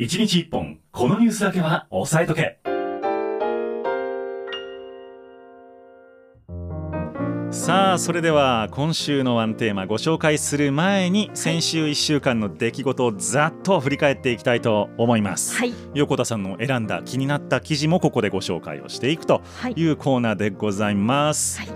1日1本、このニュースだけは押さえとけ。さあそれでは今週のワンテーマご紹介する前に先週1週間の出来事をざっと振り返っていきたいと思います、はい。横田さんの選んだ気になった記事もここでご紹介をしていくとはい。いうコーナーでございます、はい。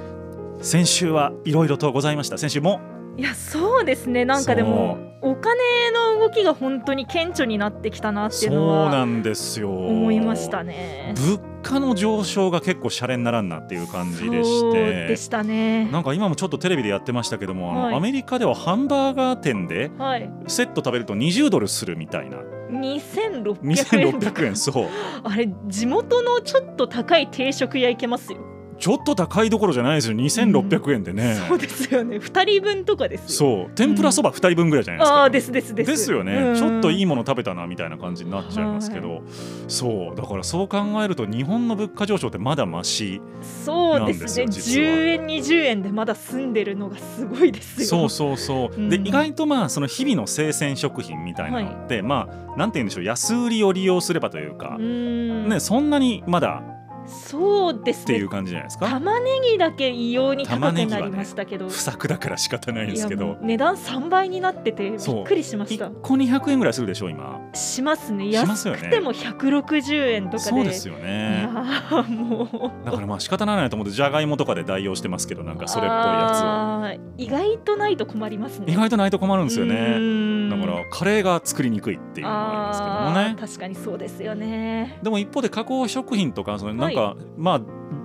先週はいろいろとございました。先週もいやそうですね。なんかでもお金の動きが本当に顕著になってきたなってそいううのなはんですよ。思いましたね。物価の上昇が結構シャレにならんなっていう感じでしそうてでしたね。なんか今もちょっとテレビでやってましたけども、はい。アメリカではハンバーガー店ではい、セット食べると20ドルするみたいな。2600円と2600か円そう。あれ地元のちょっと高い定食屋行けますよ。ちょっと高いどころじゃないですよ。2600円でね、そうですよね。二人分とかですよ。そう。天ぷらそば2人分ぐらいじゃないですか、ああですですです。ですよね、うん。ちょっといいもの食べたなみたいな感じになっちゃいますけど、そう。だからそう考えると日本の物価上昇ってまだマシそうですね。なんですよ実は。10円20円でまだ住んでるのがすごいですよ。そうそうそう、うん。で意外とまあその日々の生鮮食品みたいなのって、まあなんて言うんでしょう。安売りを利用すればというかう、ん。ねそんなにまだそうですね。っていう。感じじゃないですか？玉ねぎだけ異様に高くなりましたけど、不作だから仕方ないですけど。値段3倍になっててびっくりしました。1個200円ぐらいするでしょ今。しますね。安くても160円とかで。そうですよいねもう。だからまあ仕方ないなと思ってじゃがいもとかで代用してますけどなんかそれっぽいやあー意外とないと困りますね。つ意外とないと困るんですようねだからカレーが作りにくいっていうのがありますけどもね。確かにそうですよね。でも一方で加工食品とかそのなんか、まあ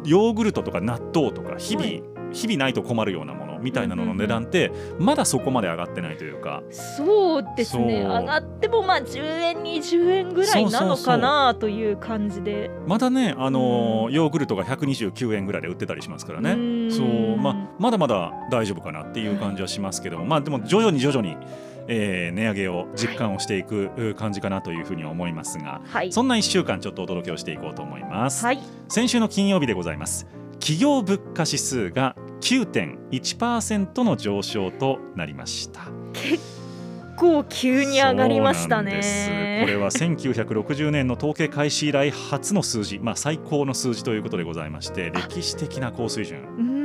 ヨーグルトとか納豆とか日々、はい。日々ないと困るようなものみたいなのの値段ってまだそこまで上がってないというか。そうですね。上がってもまあ10円20円ぐらいなのかなという感じで。まだね、あのヨーグルトが129円ぐらいで売ってたりしますからね。そう。まあ、まだまだ大丈夫かなっていう感じはしますけども、まあ、でも徐々に徐々に、えー値上げを実感をしていくう感じかなというふうに思いますが、はい。そんな1週間ちょっとお届けをしていこうと思います。はい。先週の金曜日でございます。企業物価指数が9.1%の上昇となりました。結構急に上がりましたね。これは1960年の統計開始以来初の数字、まあ、最高の数字ということでございまして歴史的な高水準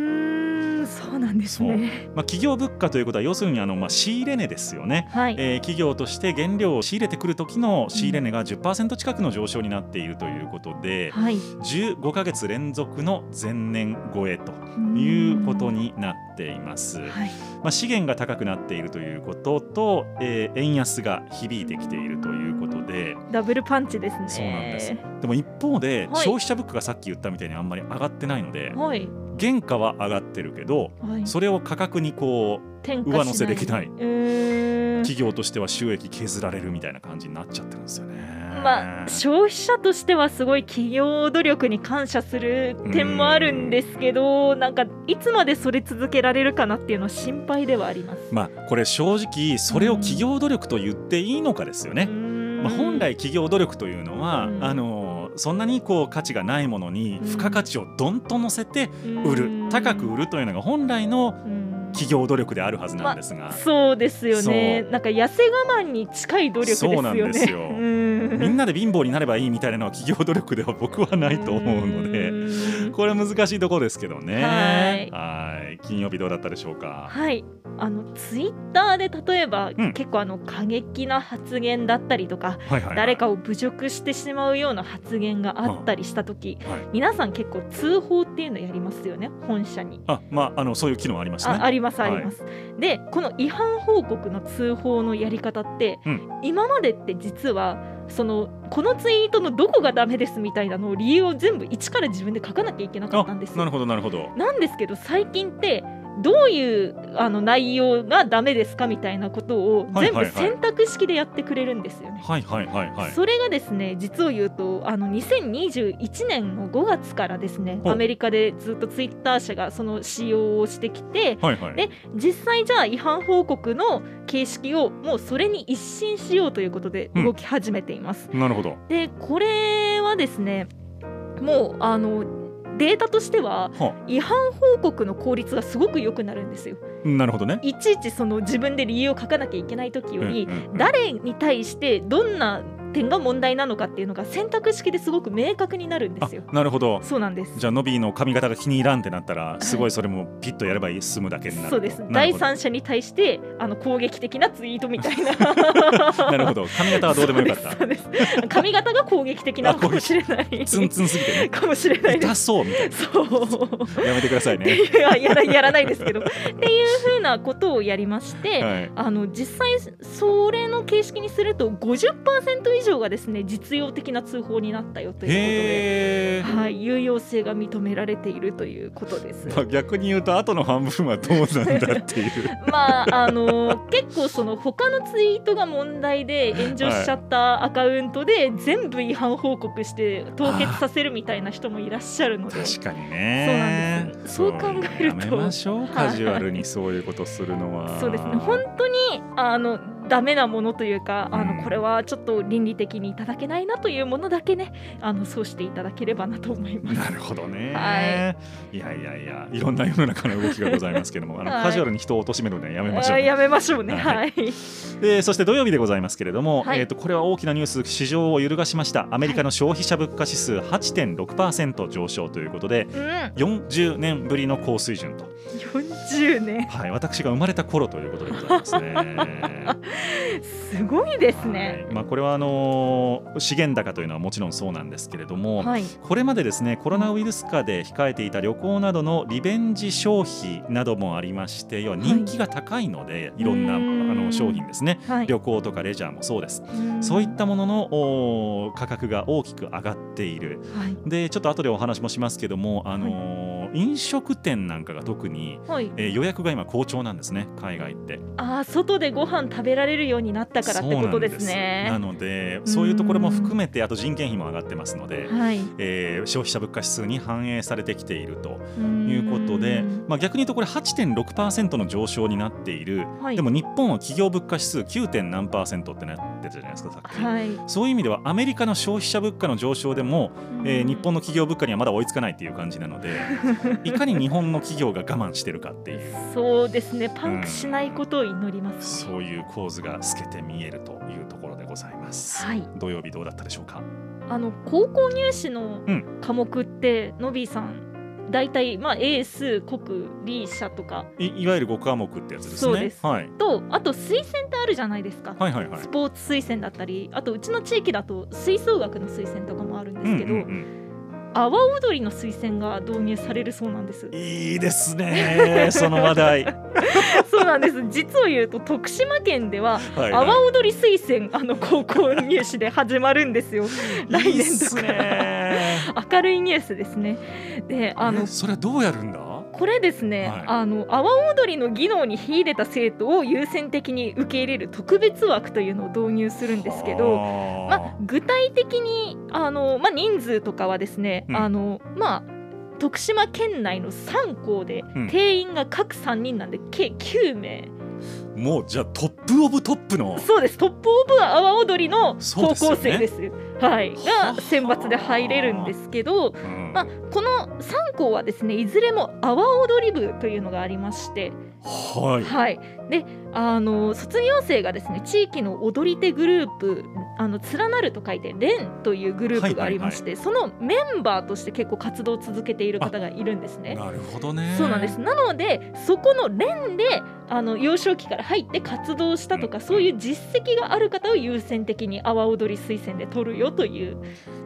なんですね。まあ、企業物価ということは要するにあの、まあ、仕入れ値ですよね、はい、えー企業として原料を仕入れてくる時の仕入れ値が10%近くの上昇になっているということで、はい。15ヶ月連続の前年超えということになっています。はい。まあ、資源が高くなっているということと、えー円安が響いてきているということで、ダブルパンチですね。そうなんです。でも一方で、はい。消費者物価がさっき言ったみたいにあんまり上がってないので、はい原価は上がってるけど、はい。それを価格にこう上乗せできない。うー。ん企業としては収益削られるみたいな感じになっちゃってるんですよね。まあ消費者としてはすごい企業努力に感謝する点もあるんですけどなんかいつまでそれ続けられるかなっていうのは心配ではあります。まあこれ正直それを企業努力と言っていいのかですよね。まあ、本来企業努力というのは、うん。あのそんなにこう価値がないものにうん。付加価値をどんと乗せて売る、うん高く売るというのが本来のうん。企業努力であるはずなんですが、そうですよね。そなんか痩せ我慢に近い努力ですよね。そうなんですよ。うんみんなで貧乏になればいいみたいなのは企業努力では僕はないと思うので。うん。これは難しいところですけどね。はい。はい。金曜日どうだったでしょうか？はい、あのツイッターで例えば、うん。結構あの過激な発言だったりとか、はいはいはい。誰かを侮辱してしまうような発言があったりした時、はい。皆さん結構通報っていうのやりますよね？本社に。あまああのそういう機能ありますね。あありますはい。あります、でこの違反報告の通報のやり方って、うん。今までって実はそのこのツイートのどこがダメですみたいなのを理由を全部一から自分で書かなきゃいけなかったんですよなるほどなるほど。なんですけど最近ってどういうあの内容がダメですかみたいなことを全部選択式でやってくれるんですよね。はいはいはいはい。それがですね実を言うとあの2021年の5月からですねアメリカでずっとツイッター社がその使用をしてきてはいはい。で実際じゃあ違反報告の形式をもうそれに一新しようということで動き始めています。なるほど。でこれはですねもうあのデータとしてはは違反報告の効率がすごく良くなるんですよ。なるほどね。いちいちその自分で理由を書かなきゃいけない時より、誰に対してどんな点が問題なのかっていうのが選択式ですごく明確になるんですよ。あなるほど。そうなんです。じゃあノビーの髪型が気に入らんってなったらすごいそれもピッとやれば済むだけになると。そうです。第三者に対してあの攻撃的なツイートみたいな。なるほど。髪型はどうでもよかった。髪型が攻撃的なのかもしれない。ツンツンすぎてね。かもしれない。で痛すそうみたいな。そう。やめてくださいね。いうややらやらないですけど。っていうふうなことをやりまして、はい。あの実際それの形式にすると50%以上がですね実用的な通報になったよということで、はい、有用性が認められているということです。まあ、逆に言うと後の半分はどうなんだっていう。まああの結構その他のツイートが問題で炎上しちゃったアカウントで全部違反報告して凍結させるみたいな人もいらっしゃるので。確かにね。そうなんです。そう考えると。やめましょう。カジュアルにそういうことするのは。そうですね。本当にあのダメなものというかあうんのこれはちょっと倫理的にいただけないなというものだけねあのそうしていただければなと思います。なるほどね、、はいやいやいやいろんな世の中の動きがございますけどもあの、はいカジュアルに人を貶めるのはやめましょうね、あやめましょうね。ははいい。でそして土曜日でございますけれども、はいえー、とこれは大きなニュース市場を揺るがしましたアメリカの消費者物価指数8.6%上昇ということでうん。40年ぶりの高水準と、40年。はい、私が生まれた頃ということでございますね。すごいですね。はいまあ、これはあのー資源高というのはもちろんそうなんですけれども、はい。これまでですねコロナウイルス禍で控えていた旅行などのリベンジ消費などもありまして要は人気が高いので、い、ろんなあの商品ですねはい。旅行とかレジャーもそうですうんそういったものの価格が大きく上がっているはい。でちょっと後でお話もしますけども、あのー飲食店なんかが特に、はい。えー予約が今好調なんですね海外って。ああ、外でご飯食べられるようになったからってことですね。なのでそういうところも含めてあと人件費も上がってますので、はい。えー消費者物価指数に反映されてきているとということでん、まあ、逆に言うとこれ8.6%の上昇になっている、はいでも日本は企業物価指数 9. 点何パーセントってなってたじゃないですかさっき、はい。そういう意味ではアメリカの消費者物価の上昇でも、えー日本の企業物価にはまだ追いつかないっていう感じなので いかに日本の企業が我慢してるかっていう。そうですね。パンクしないことを祈ります、ね。そういう構図が透けて見えるというところでございます。はい。土曜日どうだったでしょうか？あの高校入試のうん。科目って、のびーさん大体まあ英数国理社とか。いいわゆる5科目ってやつですね。そうです。はい、とあと推薦ってあるじゃないですか、はいはいはい。スポーツ推薦だったりあとうちの地域だと吹奏楽の推薦とかもあるんですけど、うんうんうん阿波踊りの推薦が導入されるそうなんです。いいですねその話題。は いそうなんです。実を言うと徳島県でははい。阿波踊り推薦あの高校入試で始まるんですよ。来年度か明るいニュースですね。であのえそれはどうやるんだ？これですね、はい。あの阿波踊りの技能に秀でた生徒を優先的に受け入れる特別枠というのを導入するんですけど、はまあ、具体的にあの、まあ、人数とかはですね、うん。あのまあ徳島県内の3校でうん。定員が各3人なんで計9名、もうじゃあ top of top の。そうです。 top of 阿波踊りの高校生ですはい、はあが選抜で入れるんですけど、うん。まあ、この3校はですねいずれも阿波踊り部というのがありまして、はい。はい、であの卒業生がですね地域の踊り手グループあの連なると書いて連というグループがありまして、そのメンバーとして結構活動を続けている方がいるんですね。なるほどね。そうなんです。なのでそこの連であの幼少期から入って活動したとか、うん。そういう実績がある方を優先的に阿波踊り推薦で取るよという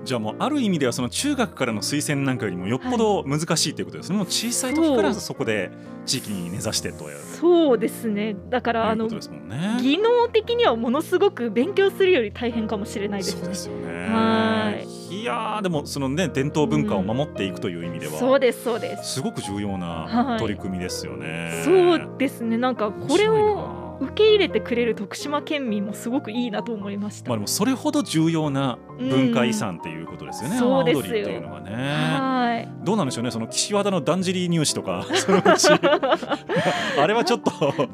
じゃあもうある意味ではその中学からの推薦なんかよりもよっぽど難しいということですね、もう小さい時からそこで地域に根ざしてというそうですねだからあのね。技能的にはものすごく勉強するより大変かもしれないですねそうで。すよね。はいいやーでもそのね伝統文化を守っていくという意味では、そうですそうです。すごく重要はない取り組みですよね。そうですねなんかこれをな受け入れてくれる徳島県民もすごくいいなと思いました。まあでもそれほど重要な文化遺産っていうことですよね、そうですよ。っていうのがね。はい。どうなんでしょうねその岸和田のだんじり入試とか。そのうち。あれはちょっと。個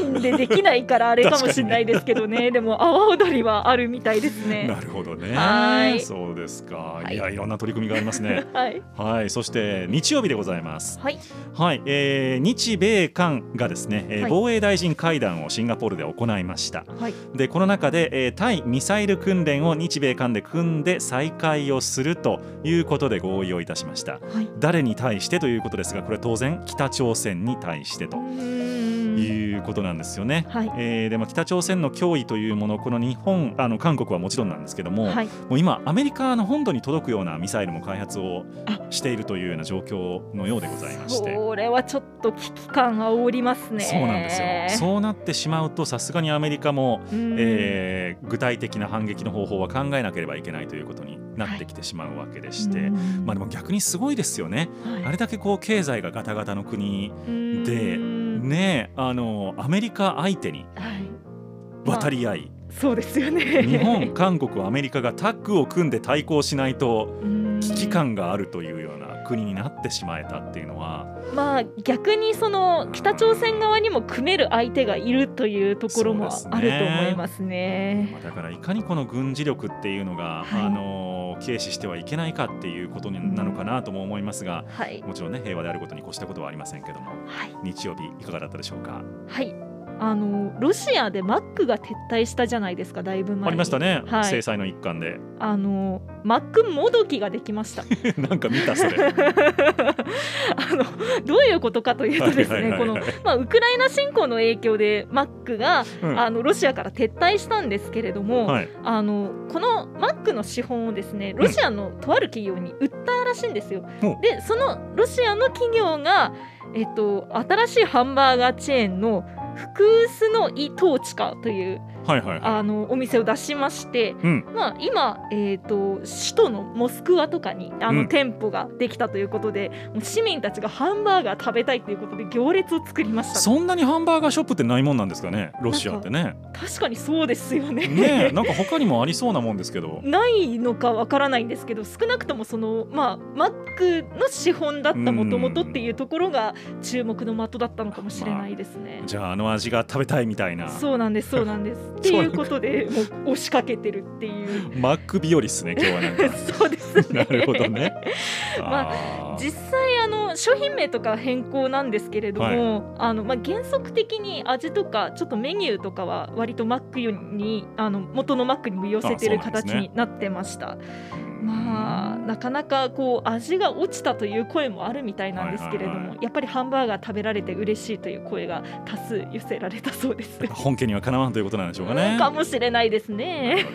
人でできないからあれかもしれないですけどね。でも阿波踊りはあるみたいですね。なるほどね。はい。そうですか、はい。い、やいろんな取り組みがありますね。はい。はい。そして日曜日でございます。はい。はい、えー日米韓がですね、えーはい。防衛大臣会談をシンガポールで行いました。はい。でこの中で、えー対ミサイル訓練を日米韓で組んで再開をするということで合意をいたしました。はい。誰に対してということですがこれ当然北朝鮮に対してということなんですよね。はい。えーでも北朝鮮の脅威というものこの日本あの韓国はもちろんなんですけども、はい。もう今アメリカの本土に届くようなミサイルも開発をあ。しているというような状況のようでございまして。それはちょっと危機感煽りますね。そうなんですよ。そうなってしまうとさすがにアメリカも、うん。えー具体的な反撃の方法は考えなければいけないということになってきてしまうわけでして、うん。まあでも逆にすごいですよね、はい。あれだけこう経済がガタガタの国うん。でねあのアメリカ相手にはい。渡り合い、そうですよね。日本韓国アメリカがタッグを組んで対抗しないとうん。危機感があるというような国になってしまえたっていうのはまあ逆にその北朝鮮側にも組める相手がいるというところもあると思いますね。まあだからいかにこの軍事力っていうのが、はい。あの軽視してはいけないかっていうことになのかなとも思いますが、はい、もちろんね平和であることに越したことはありませんけどもはい、日曜日いかがだったでしょうか？はい、あのロシアでマックが撤退したじゃないですかだいぶ前に。ありましたね、はい。制裁の一環で。あのマックもどきができました。なんか見たそれ。あのどういうことかというとですねこの、まあ、ウクライナ侵攻の影響でマックが、うん。あのロシアから撤退したんですけれども、はい。あのこのマックの資本をですねロシアのとある企業に売ったらしいんですよ。ほうでそのロシアの企業が、えっと、新しいハンバーガーチェーンの福臼の伊藤地下というはいはいはい。あのお店を出しまして、うん。まあ、今、えー、と首都のモスクワとかにあの、うん。店舗ができたということでもう市民たちがハンバーガー食べたいということで行列を作りました。そんなにハンバーガーショップってないもんなんですかね？ロシアってね。確かにそうですよね。ねえなんか他にもありそうなもんですけど。ないのかわからないんですけど少なくともそのまあマックの資本だったもともとっていうところが注目の的だったのかもしれないですね。じゃああの味が食べたいみたいな。そうなんですそうなんです。っていうことでもう押しかけてるっていう。マック日和ですね今日はなんか そうですね。なるほどねまあー実際あの商品名とか変更なんですけれども、あのまあ、原則的に味とかちょっとメニューとかは割とマックにあの元のマックに寄せてる形になってました。まあなかなかこう味が落ちたという声もあるみたいなんですけれども、はいはいはいやっぱりハンバーガー食べられて嬉しいという声が多数寄せられたそうです。本家にはかなわんということなんでしょうかね。かもしれないですなね。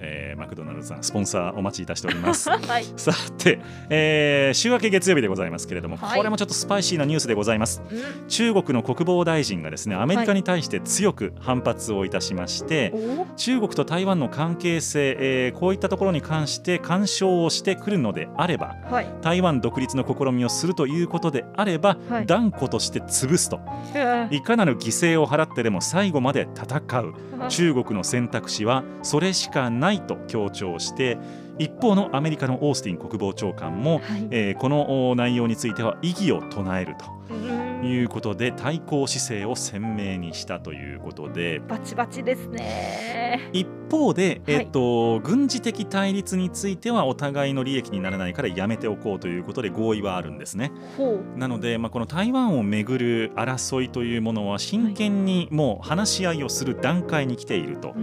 えーマクドナルドさんスポンサーお待ちいたしております。はい。さて、えー週明け月曜日でございますけれども、はい。これもちょっとスパイシーなニュースでございます。うん。中国の国防大臣がですねアメリカに対して強く反発をいたしまして、お中国と台湾の関係性、えーこういったところに関して干渉をしてくるのであればはい。台湾独立の試みをするということであれば、はい。断固として潰すと。いかなる犠牲を払ってでも最後まで戦う。中国の選択肢はそれしかないと強調して一方のアメリカのオースティン国防長官も、はい。えーこのお内容については異議を唱えるとうんいうことで対抗姿勢を鮮明にしたということでバチバチですね。一方で、はいえっと軍事的対立についてはお互いの利益にならないからやめておこうということで合意はあるんですね。なので、まあ、この台湾をめぐる争いというものは真剣にもう話し合いをする段階に来ていると。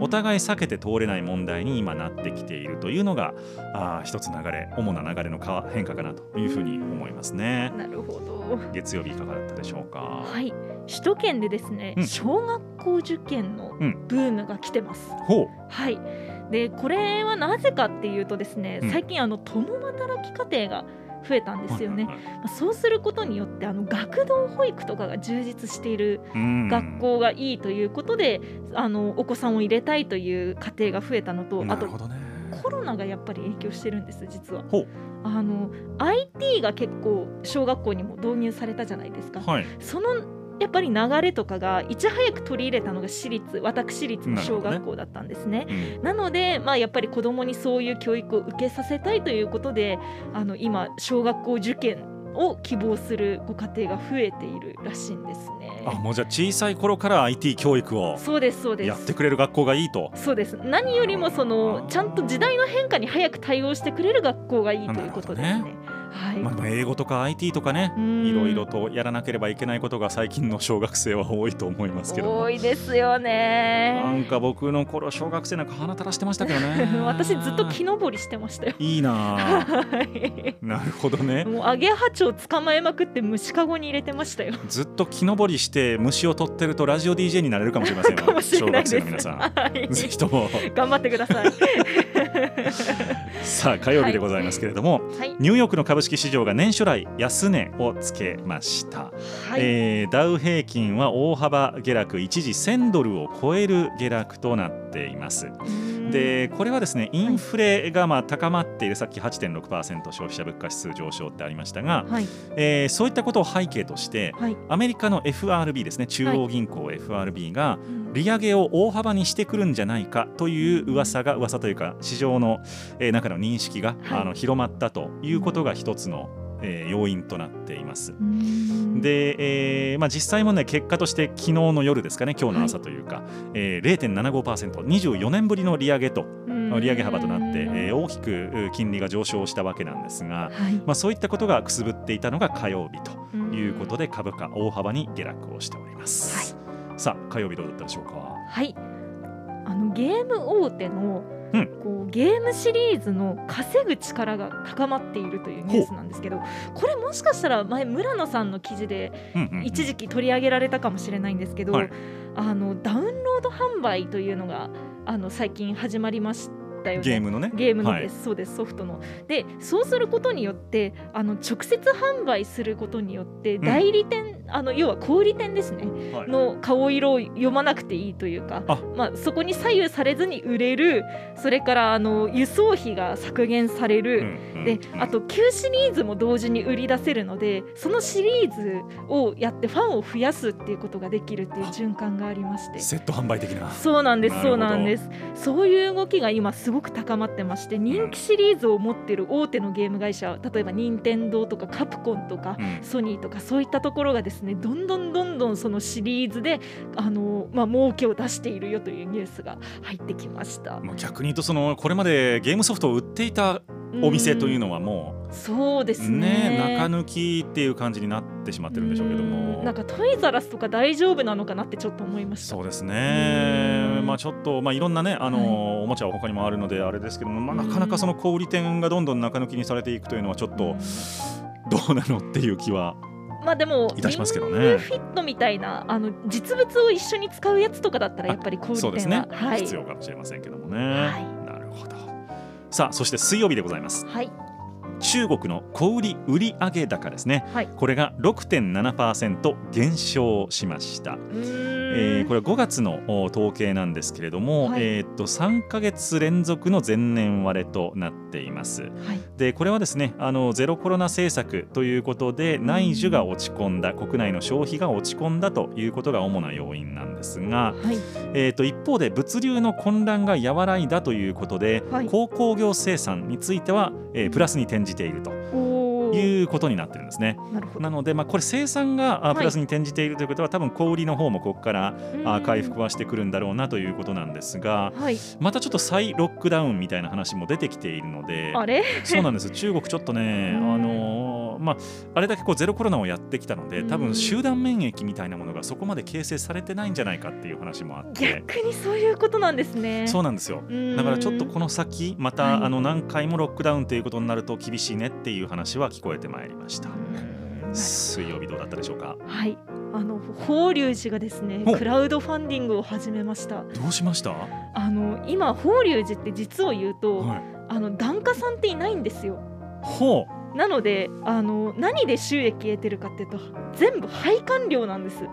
お互い避けて通れない問題に今なってきているというのがあー一つ流れ主な流れのか変化かなというふうに思いますねなるほど。月曜日いかがだったでしょうか？はい。首都圏でですね、うん小学校受験のうんブームが来てます。ほうはい。でこれはなぜかっていうとですね、うん最近あの共働き家庭が増えたんですよね。まあそうすることによってあの学童保育とかが充実しているうん学校がいいということで、あのお子さんを入れたいという家庭が増えたのとあとコロナがやっぱり影響してるんです実は。あの IT が結構小学校にも導入されたじゃないですか、はい。そのやっぱり流れとかがいち早く取り入れたのが私立私立の小学校だったんですね。うん。なので、まあ、やっぱり子どもにそういう教育を受けさせたいということであの今小学校受験を希望するご家庭が増えているらしいんですね。あもうじゃあ小さい頃から IT 教育をそうですそうですやってくれる学校がいいと？そうです何よりもそのちゃんと時代の変化に早く対応してくれる学校がいいということですね。はい、まあ、英語とか IT とかねうんいろいろとやらなければいけないことが最近の小学生は多いと思いますけども多いですよなんね。か僕の頃小学生なんか鼻垂らしてましたけどね私ずっと木登りしてましたよ。いいなあはいなるほどねもうアゲハチョウ捕まえまくって虫かごに入れてましたよ。ずっと木登りして虫を取ってるとラジオ DJ になれるかもしれません小学。生の皆さんはいぜひとも頑張ってください。さあ火曜日でございますけれども、はい。ニューヨークの株式市場が年初来安値をつけました、はい。えーダウ平均は大幅下落一時1000ドルを超える下落となっています。でこれはですねインフレがまあ高まっているさっき8.6%消費者物価指数上昇ってありましたが、はい。えーそういったことを背景としてはい。アメリカの FRB ですね中央銀行 FRB が利上げを大幅にしてくるんじゃないかという噂が噂というか市場の、えー中の認識が、はい。あの広まったということが一つの、えー要因となっています。うん、で、えーまあ、実際もね結果として昨日の夜ですかね今日の朝というか、えー、0.75%24 年ぶりの利上げとうん利上げ幅となって、えー大きくう金利が上昇したわけなんですが、はい。まあ、そういったことがくすぶっていたのが火曜日とうんいうことで株価大幅に下落をしております。さあ火曜日どうだったでしょうか？はい。あのゲーム大手の、うん。こうゲームシリーズの稼ぐ力が高まっているというニュースなんですけどこれもしかしたら前村野さんの記事で一時期取り上げられたかもしれないんですけど、はい。あのダウンロード販売というのがあの最近始まりましたよね。ゲームのね。ゲームのはい。です、そうですソフトの。でそうすることによってあの直接販売することによって代理店、あの要は小売店ですね。はい。の顔色を読まなくていいというかあ。まあ、そこに左右されずに売れるそれからあの輸送費が削減される、うんうんでうん。あと旧シリーズも同時に売り出せるのでそのシリーズをやってファンを増やすっていうことができるっていう循環がありまして。セット販売的な。そうなんですそうなんです。そういう動きが今すごく高まってまして人気シリーズを持ってる大手のゲーム会社例えば任天堂とかカプコンとかうん。ソニーとかそういったところがですねどんどんどんどんそのシリーズであのまあ儲けを出しているよというニュースが入ってきました。まあ逆に言うとそのこれまでゲームソフトを売っていたお店というののはもそうですうね。ね中抜きっていう感じになってしまってるんでしょうけどうも。んなんかトイザラスとか大丈夫なのかなってちょっと思いました。そうですね。うん。まあちょっとまあいろんなねあのおもちゃは他にもあるのであれですけどもまあなかなかその小売店がどんどん中抜きにされていくというのはちょっとどうなのっていう気はまあでもいたしますけどね。フィットみたいなあの実物を一緒に使うやつとかだったらやっぱり小売そうですね。店は、はい。必要かもしれませんけどもね。はいさあそして水曜日でございます。はい。中国の小売売上高ですね。はい。これが6.7%減少しました。えーこれは5月のお統計なんですけれども、はい。えーっと3ヶ月連続の前年割れとなっています。はい。でこれはですねあのゼロコロナ政策ということで内需が落ち込んだ国内の消費が落ち込んだということが主な要因なんですが、はい。えーっと一方で物流の混乱が和らいだということで、はい。鉱工業生産については、えープラスに転じているということになってるんですね。なので、まあ、これ生産がプラスに転じているということは、多分小売りの方もここから回復はしてくるんだろうなということなんですがはい。またちょっと再ロックダウンみたいな話も出てきているのであれ？そうなんです。中国ちょっとね、うんあのーまあ、あれだけこうゼロコロナをやってきたので多うん。分集団免疫みたいなものがそこまで形成されてないんじゃないかっていう話もあって。逆にそういうことなんですね。そうなんですよ。うん。だからちょっとこの先また、はい。あの何回もロックダウンということになると厳しいねっていう話は聞こえてまいりました。うん。水曜日どうだったでしょうか？はい。あの法隆寺がですねクラウドファンディングを始めました。どうしました、はあの今法隆寺って実を言うと、い、あの檀家さんっていないんですよ。ほうなのであの何で収益得てるかっていうと全部配管料なんです。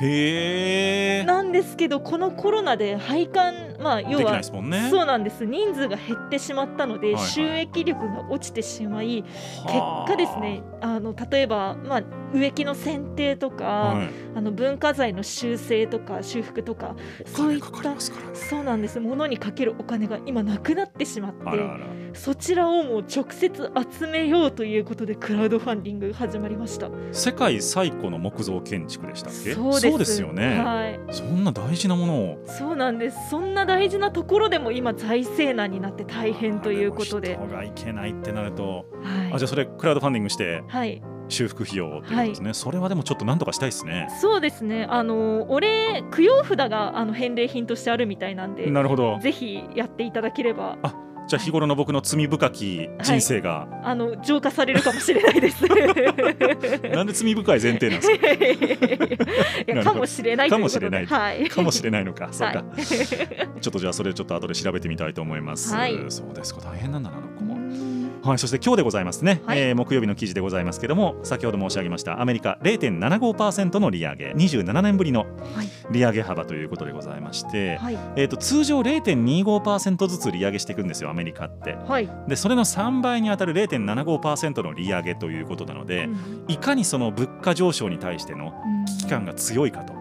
へえ。なんですけどこのコロナで配管まあ要はですもんね。そうなんです。人数が減ってしまったので、はいはい収益力が落ちてしまい結はあ。果ですねあの例えば、まあ、植木の剪定とか、はい。あの文化財の修正とか修復とかそういったそうなんです。ものにかけるお金が今なくなってしまってそちらをもう直接集めようということでクラウドファンディングが始まりました。世界最古の木造建築でしたっけ？そうです。よね、はい。そんな大事なものを。そうなんです。そんな大事なところでも今財政難になって大変ということで。人がいけないってなると、はい。あじゃあそれクラウドファンディングして。はい修復費用っていうことですね、それはでもちょっとなんとかしたいですね。そうですね。あのお礼供養札があの返礼品としてあるみたいなんでなるほど。ぜひやっていただければ。じゃあ日頃の僕の罪深き人生が、あの浄化されるかもしれないです。なんで罪深い前提なんですか？かもしれないかもしれないはい。かもしれないのか。そうか、はい。ちょっとじゃあそれちょっと後で調べてみたいと思います、はい。そうです。か大変なんだなはい、そして今日でございますね、はいえー木曜日の記事でございますけども先ほど申し上げましたアメリカ0.75%の利上げ27年ぶりのはい利上げ幅ということでございまして、はいえー、と通常0.25%ずつ利上げしていくんですよアメリカってはい。でそれの3倍に当たる0.75%の利上げということなので、うんいかにその物価上昇に対しての危機感が強いかと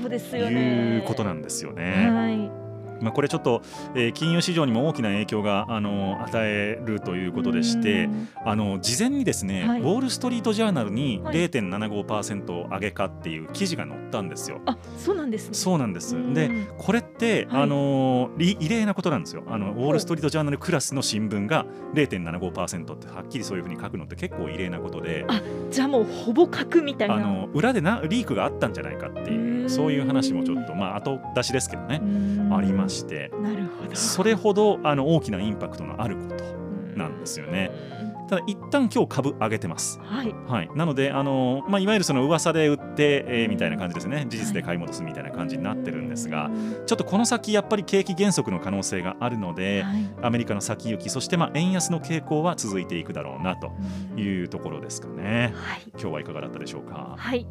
そうですよね。いうことなんですよね。はい。まあ、これちょっと、えー金融市場にも大きな影響があの与えるということでしてうん。あの事前にですね、はい。ウォール・ストリート・ジャーナルにはい。0.75%上げかっていう記事が載ったんですよ。あ、そうなんですね。そうなんです。うん。でこれって、はい。あのり異例なことなんですよ。あのウォール・ストリート・ジャーナルクラスの新聞が0.75%ってはっきりそういうふうに書くのって結構異例なことで。あじゃあもうほぼ角みたいな。あの裏でなリークがあったんじゃないかっていううんそういう話もちょっとまあ後出しですけどね。うん。ありましてなるほど。それほどあの大きなインパクトのあることなんですよね。ただ一旦今日株上げてます。うん。はい。はい、なのであの、まあ、いわゆるその噂で売って、えーみたいな感じですね事実で買い戻すみたいな感じになってるんですがちょっとこの先やっぱり景気減速の可能性があるのではいアメリカの先行きそしてまあ円安の傾向は続いていくだろうなとうんいうところですかね。はい。今日はいかがだったでしょうか？はい。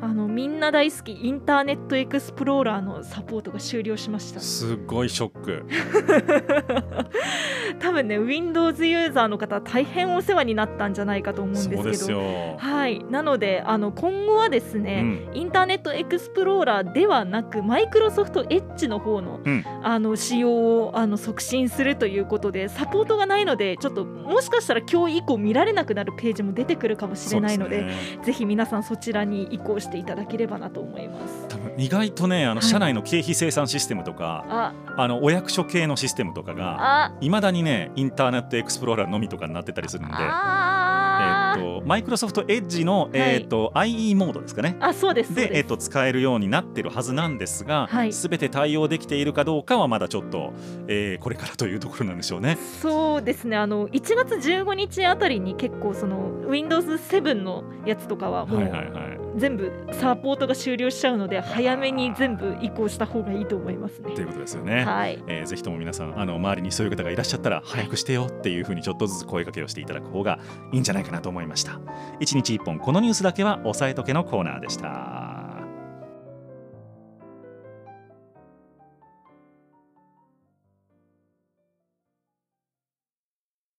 あのみんな大好きインターネットエクスプローラーのサポートが終了しました。すごいショック。多分ね Windows ユーザーの方大変お世話になったんじゃないかと思うんですけど。はい。なのであの今後はですうね、ん、インターネットエクスプローラーではなくマイクロソフトエッジの方の,、うん。あの使用をあの促進するということでサポートがないのでちょっともしかしたら今日以降見られなくなるページも出てくるかもしれないのでね。ぜひ皆さんそちらに移行していただければなと思います。多分意外とねあのはい社内の経費生産システムとか、あ。あのお役所系のシステムとかがあ。いまだにねインターネットエクスプローラーのみとかになってたりするんで。えあーー、とマイクロソフトエッジの、えーと IE モードですかね。あそうですで、えー、と使えるようになってるはずなんですが、はいすべて対応できているかどうかはまだちょっと、えーこれからというところなんでしょうね。そうですねあの1月15日あたりに結構その Windows7 のやつとかはもはいうはいはい。全部サポートが終了しちゃうので早めに全部移行した方がいいと思いますね。ということですよね。はい。えーぜひとも皆さんあの周りにそういう方がいらっしゃったら早くしてよっていうふうにちょっとずつ声かけをしていただく方がいいんじゃないかなと思いました。一日一本このニュースだけは押さえとけのコーナーでした。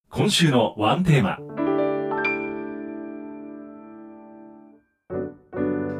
今週のワンテーマ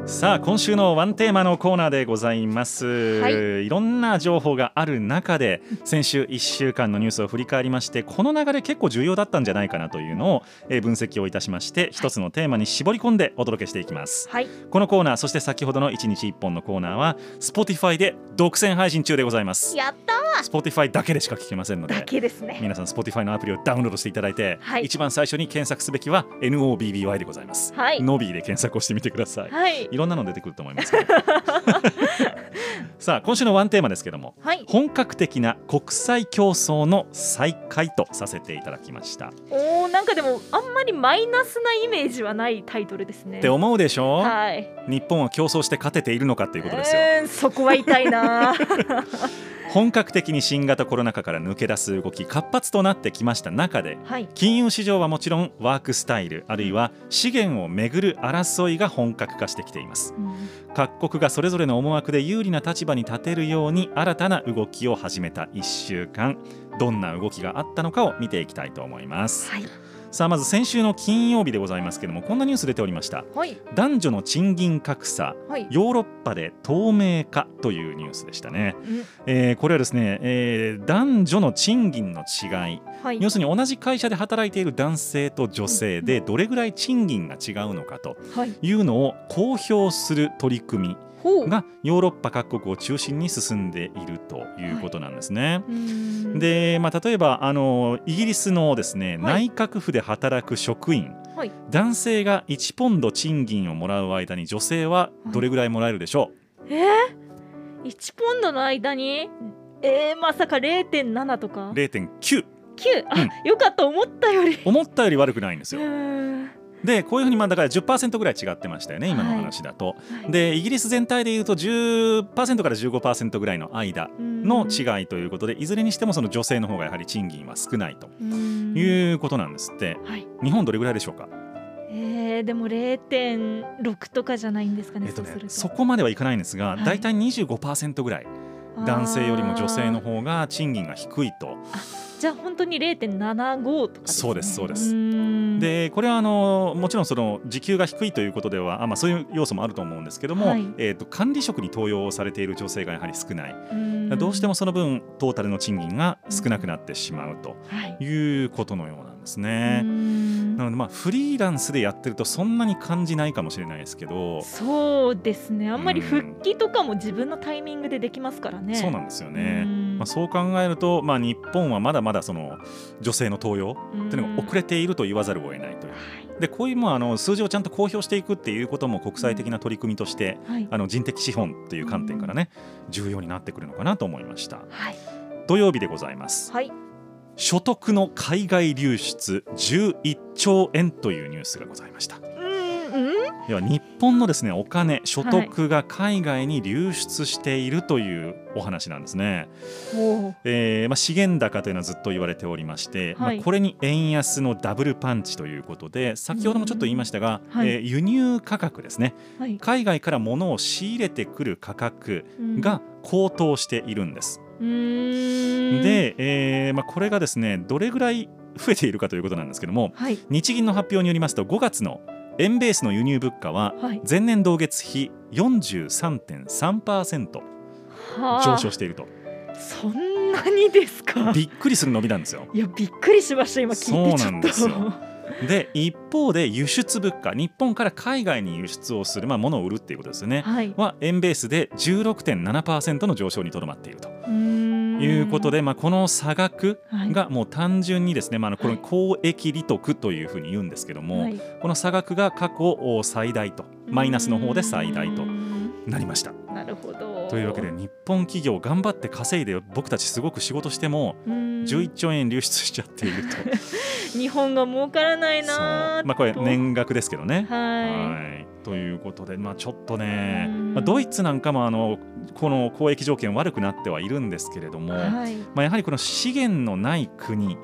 さあ今週のワンテーマのコーナーでございます、、はい。ろんな情報がある中で先週1週間のニュースを振り返りましてこの流れ結構重要だったんじゃないかなというのを、えー分析をいたしまして一つのテーマに絞り込んでお届けしていきます。はい。このコーナーそして先ほどの1日1本のコーナーは Spotify で独占配信中でございます。やった Spotify だけでしか聞けませんのだでけですね。皆さん Spotify のアプリをダウンロードしていただいて、はい。一番最初に検索すべきは NOBBY でございます、はい。ノビーで検索をしてみてください、はいいろんなの出てくると思いますけど。さあ今週のワンテーマですけどもはい。本格的な国際競争の再開とさせていただきました、おーなんかでもあんまりマイナスなイメージはないタイトルですね。って思うでしょ、はい。日本は競争して勝てているのかっていうことですよ。そこは痛いな 本格的に新型コロナ禍から抜け出す動き活発となってきました中ではい。金融市場はもちろんワークスタイルあるいは資源をめぐる争いが本格化してきています。うん。各国がそれぞれの思惑で有利な立場に立てるように新たな動きを始めた1週間。どんな動きがあったのかを見ていきたいと思います。はいさあまず先週の金曜日でございますけどもこんなニュース出ておりました。はい。男女の賃金格差はい。ヨーロッパで透明化というニュースでしたね、うん。えーこれはですね、えー男女の賃金の違い。はい。要するに同じ会社で働いている男性と女性でどれぐらい賃金が違うのかとはい。いうのを公表する取り組みがヨーロッパ各国を中心に進んでいるということなんですね。うーん。で、まあ、例えばあのイギリスのですね、はい。内閣府で働く職員。はい。男性が1ポンド賃金をもらう間に女性はどれぐらいもらえるでしょう、えー、1ポンドの間に？えー、まさか0.7とか？0.9 9あ、よかった。思ったより。思ったより悪くないんですうよ。でこういうふうにまあだから10%ぐらい違ってましたよね今の話だと。はい。でイギリス全体でいうと10%から15%ぐらいの間の違いということでいずれにしてもその女性の方がやはり賃金は少ないとうん。いうことなんですって。はい。日本どれぐらいでしょうか、えー、でも0.6とかじゃないんですかね、えっとねそこまではいかないんですが、はい。だいたい25%ぐらい男性よりも女性の方が賃金が低いと。じゃあ本当に0.75とかね。そうですそうです。でこれはあのもちろんその時給が低いということではあ、まあ、そういう要素もあると思うんですけども、はい。えー、と管理職に登用されている女性がやはり少ない、ん。どうしてもその分トータルの賃金が少なくなってしまうとはい。いうことのようなんですね。うん。なのでまあフリーランスでやってるとそんなに感じないかもしれないですけど、そうですね。あんまりうん。復帰とかも自分のタイミングでできますからね。そうなんですよね。うん。まあ、そう考えると、まあ、日本はまだまだその女性の登用というのが遅れていると言わざるを得ないという。でこういうもうあの数字をちゃんと公表していくっていうことも国際的な取り組みとして、はい。あの人的資本という観点からね、重要になってくるのかなと思いました。はい。土曜日でございます。はい所得の海外流出11兆円というニュースがございました。では日本のですねお金所得が海外に流出しているというお話なんですね、ほう。えーまあ、資源高というのはずっと言われておりまして、はい。まあ、これに円安のダブルパンチということで先ほどもちょっと言いましたが、うんはい。えー輸入価格ですね。はい。海外から物を仕入れてくる価格うん。が高騰しているんです。で、えーまあ、これがですねどれぐらい増えているかということなんですけどもはい。日銀の発表によりますと5月の円ベースの輸入物価ははい。前年同月比43.3%はあ。上昇していると。そんなにですか？びっくりする伸びなんですよ。いやびっくりしました今聞いて。ちょっとそうなんですよで一方で輸出物価日本から海外に輸出をする、まあ、物を売るっていうことですよね。はい。は円ベースで16.7%の上昇にとどまっていると。いうことで、まあ、この差額はい。がもう単純にですね、まあ、あのこれはい。交易利得というふうに言うんですけども、はい。この差額が過去最大とマイナスの方で最大となりました。なるほど。というわけで日本企業頑張って稼いで僕たちすごく仕事してもうーん。11兆円流出しちゃっていると。日本が儲からないなーまあこれと年額ですけどね。ははい。ということで、まあ、ちょっとね、うん。まあ、ドイツなんかもあのこの交易条件悪くなってはいるんですけれどいも、はい。まあ、やはりこの資源のない国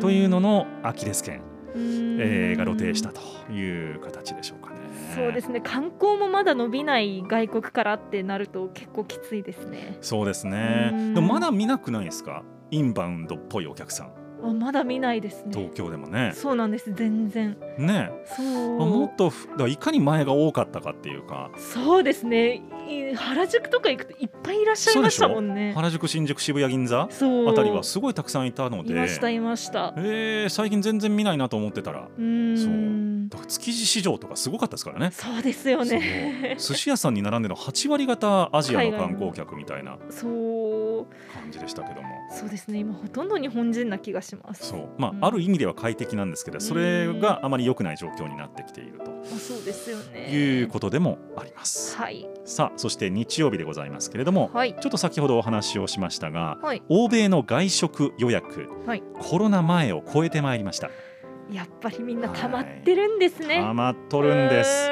というののアキレス腱、えーが露呈したという形でしょうかね。そうですね。観光もまだ伸びない外国からってなると結構きついですね。そうですね。うん。でもまだ見なくないですか？インバウンドっぽいお客さんあまだ見ないですね。東京でもね。そうなんです。全然。ね。そう。あもっとふだいかに前が多かったかっていうか。そうですね。い原宿とか行くといっぱいいらっしゃいましたもんね。原宿新宿渋谷銀座そう。あたりはすごいたくさんいたので。いましたいました。えー、最近全然見ないなと思ってたら。うーん。だから築地市場とかすごかったですからね。そうですよね。そう。寿司屋さんに並んでるの8割方アジアの観光客みたいな。そう感じでしたけども。そうですね。今ほとんど日本人な気がします。そう。まあ、うん。ある意味では快適なんですけどそれがあまり良くない状況になってきていると。あそうですよね。いうことでもあります。はい。さあそして日曜日でございますけれどもはい。ちょっと先ほどお話をしましたがはい。欧米の外食予約、はい。コロナ前を超えてまいりました。やっぱりみんな溜まってるんですね。溜まっとるんです。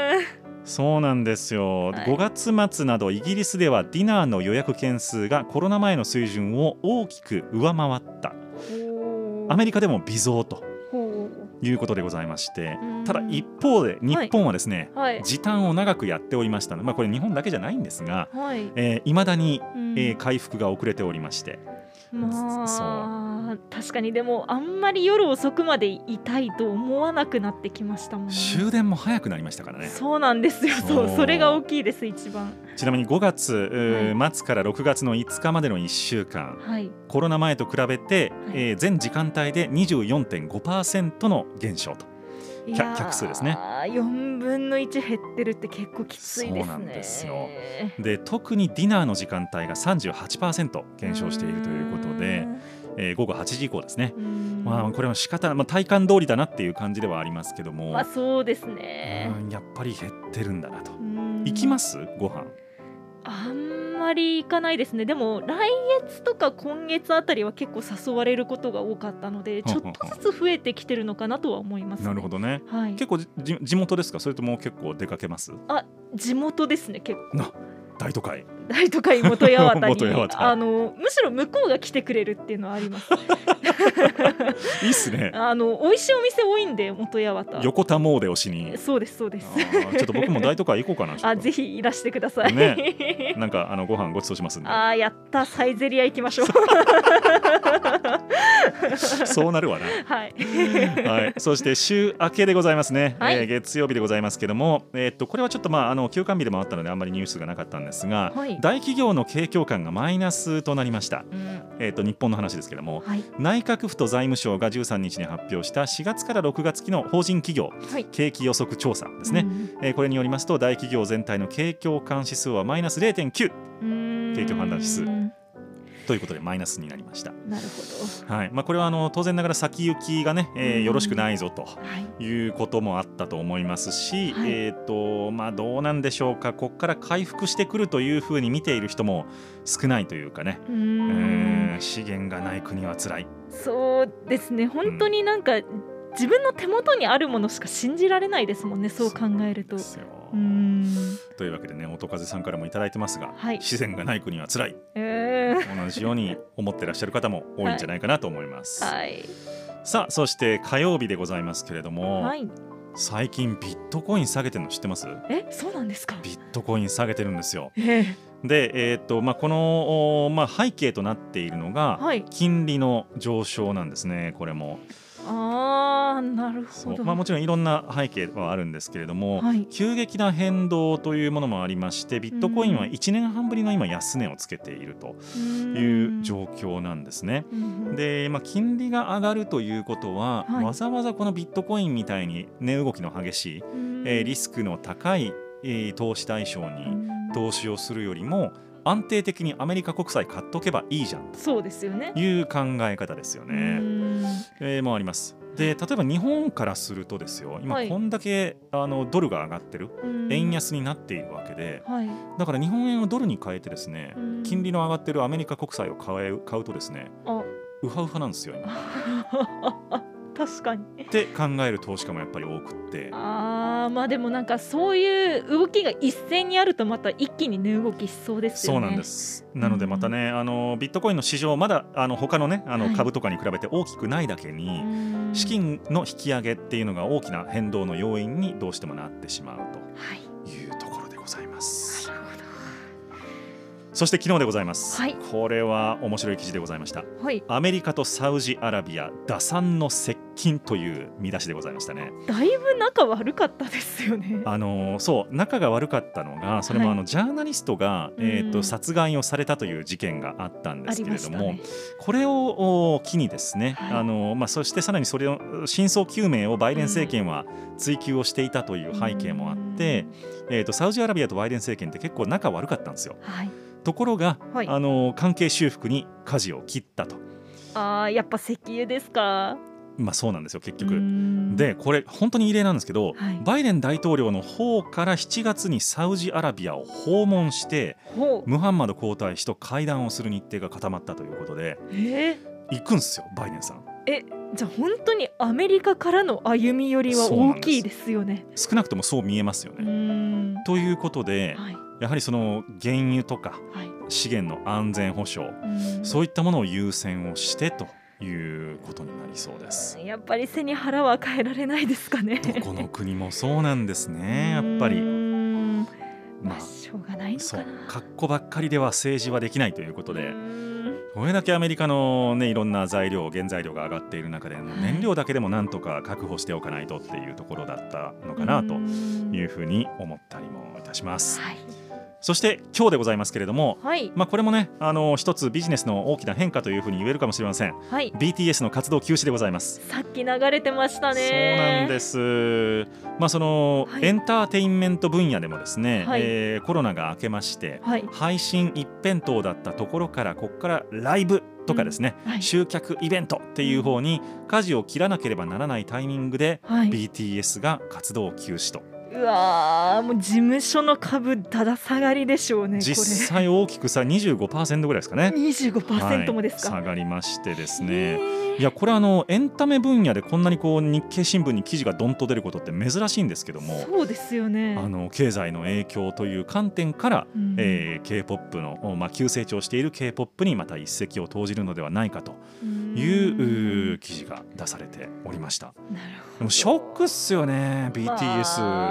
うそうなんですよ、はい。5月末などイギリスではディナーの予約件数がコロナ前の水準を大きく上回った。アメリカでも微増ということでございまして。うん。ただ一方で日本はですね、はい。時短を長くやっておりましたの。で、まあ、これ日本だけじゃないんですが、はい、えー、未だに、うん。えー回復が遅れておりましてまあ確かにでもあんまり夜遅くまでいたいと思わなくなってきましたもんね。終電も早くなりましたからね。そうなんですよ。そうそれが大きいです一番。ちなみに5月、は末から6月の5日までの1週間。はい。コロナ前と比べて、はい。えー全時間帯で24.5%の減少と。客数ですね。4分の1減ってるって結構きついですね。そうなんですよ。で特にディナーの時間帯が38%減少しているということで、えー午後8時以降ですね、まあ、これは仕方、まあ、体感通りだなっていう感じではありますけども、まあそうですね。うんやっぱり減ってるんだなと。行行きます？ご飯。あんまり行かないですね。でも来月とか今月あたりは結構誘われることが多かったのでちょっとずつ増えてきてるのかなとは思います、ね、なるほどね。はい。結構じ地元ですか？それとも結構出かけます？地元ですね結構。な大都会大都会元八幡にあのむしろ向こうが来てくれるっていうのはあります いいっすね。あの美味しいお店多いんで元八幡。横田詣でをしに。そうですそうです。ちょっと僕も大都会行こうかな あぜひいらしてください、ね。なんかあのご飯ごちそうしますんで。あーやった。サイゼリア行きましょう。そうなるわな。はい。はい、そして週明けでございますね、はい。えー月曜日でございますけども、えーっとこれはちょっとまああの休館日でもあったのであんまりニュースがなかったんですが、はい大企業の景況感がマイナスとなりました、うん。えーっと日本の話ですけどもはい。内閣府と財務省が13日に発表した4月から6月期の法人企業はい。景気予測調査ですね、えーこれによりますと大企業全体の景況感指数はマイナス0.9うん。景況判断指数ということでマイナスになりました、ほはい。まあ、これはあの当然ながら先行きがね、えーうん。よろしくないぞと。い。いうこともあったと思いますし、はい。えっ、とまあどうなんでしょうか。ここから回復してくるというふうに見ている人も少ないというかね、ううーん。ん、資源がない国は辛い。そうですね。本当になんか、自分の手元にあるものしか信じられないですもんねそう考えると。というわけでね音風さんからもいただいてますが、はい。自然がない国は辛い。えー。同じように思ってらっしゃる方も多いんじゃないかなと思います、はい。さあそして火曜日でございますけれども、はい。最近ビットコイン下げてるの知ってます？えそうなんですか。ビットコイン下げてるんですよ。えで、えーっとまあ、この、おまあ、背景となっているのが、ーはい。金利の上昇なんですね、これも。なるほど。まあ、もちろんいろんな背景はあるんですけれども、はい。急激な変動というものもありまして、ビットコインはうん1年半ぶりの今、安値をつけているという状況なんですね。況で、まあ、金利が上がるということは、はい。わざわざこのビットコインみたいに値動きの激しい、えーリスクの高い、えー投資対象に投資をするよりも安定的にアメリカ国債買っとけばいいじゃんそうですよね。という考え方ですようね。ん。えーもあります。で例えば日本からするとですよ今はい。こんだけ、あのドルが上がってる。うん。円安になっているわけで。はい。だから日本円をドルに変えてですねうん。金利の上がってるアメリカ国債を買う買うとですねあ。ウハウハなんですよ今。確かにって考える投資家もやっぱり多くって。あーまあでもなんかそういう動きが一斉にあるとまた一気に値動きしそうですよね。そうなんです。なのでまたね、あのビットコインの市場まだあの他のねあはいの株とかに比べて大きくないだけに、うん資金の引き上げっていうのが大きな変動の要因にどうしてもなってしまうはい。というところでございます。なるほそして昨日でございます。はいこれは面白い記事でございました。ど。はい。アメリカとサウジアラビア打算の接近という見出しでございましたね。だいぶ仲悪かったですよね。あのそう仲が悪かったのがそれもはいあの、ジャーナリストが、えー、とうん殺害をされたという事件があったんであすけれども、ね。これをお機にですね、はいあのまあ、そしてさらにそれを真相究明をバイデン政権は追及をしていたという背景もあって、えー、とサウジアラビアとバイデン政権って結構仲悪かったんですよ。はい。ところが、はいあの関係修復に舵を切ったと、ああやっぱ石油ですか？まあ、そうなんですよ結う局。んでこれ本当に異例なんですけど、はいバイデン大統領の方から7月にサウジアラビアを訪問して。ムハンマド皇太子と会談をする日程が固まったということでえ？行くんですよバイデンさん。ー、じゃあ本当にアメリカからの歩み寄りは大きいですよね。少なくともそう見えますようね。ん。ということではいやはりその原油とかはい。資源の安全保障うんそういったものを優先をしてということになりそうです。やっぱり背に腹は変えられないですかね。どこの国もそうなんですねやっぱり。ままあしょうがないあそうのかな。格好ばっかりでは政治はできないということでこれだけアメリカのねいろんな材料原材料が上がっている中で燃料だけでもなんとか確保しておかないとっていうところだったのかなというふうに思ったりもいたします。はいそして今日でございますけれどもはい。まあ、これもねあの一つビジネスの大きな変化というふうに言えるかもしれません。はい。BTS の活動休止でございます。さっき流れてましたね。そうなんです。まあその、はい。エンターテインメント分野でもですね、はい。えーコロナが明けましてはい。配信一辺倒だったところからここからライブとかですね、はい。集客イベントっていう方に舵を切らなければならないタイミングで、はい。BTS が活動休止とうわーもう事務所の株だだ下がりでしょうね。実際大きくさ25%ぐらいですかねこれ。25%もですか？はい下がりましてですね。いやこれあのエンタメ分野でこんなにこう日経新聞に記事がどんと出ることって珍しいんですけどもそうですよね。あの経済の影響という観点から、うんえー、K-POP の、まあ、急成長している K-POP にまた一石を投じるのではないかというう記事が出されておりました。なるほどでもショックっすよね BTS、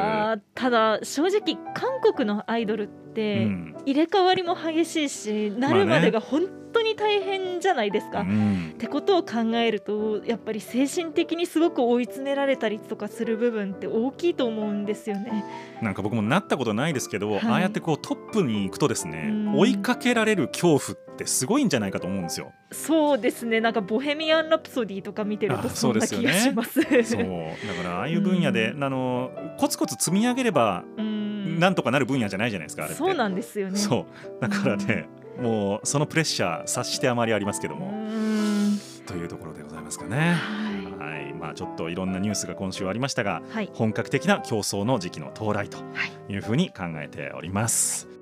まあただ正直韓国のアイドルってうん。入れ替わりも激しいし、なるまでが本当に大変じゃないですか。うん。ってことを考えるとやっぱり精神的にすごく追い詰められたりとかする部分って大きいと思うんですよね。なんか僕もなったことないですけど、はい。ああやってこうトップに行くとですねうん。追いかけられる恐怖ってすごいんじゃないかと思うんですよ。そうですね。なんか「ボヘミアン・ラプソディ」とか見てるあとそそな気うんですよね。がします。そう。だからああいう分野で、うあのコツコツ積み上げればうん。なんとかなる分野じゃないじゃないですかそうなんですよね。そう。だからね、もうそのプレッシャー察してあまりありますけどうも、ん。というところでございますかね。ははい。まあ、ちょっといろんなニュースが今週ありましたがい、はい。本格的な競争の時期の到来とはい。いうふうに考えております。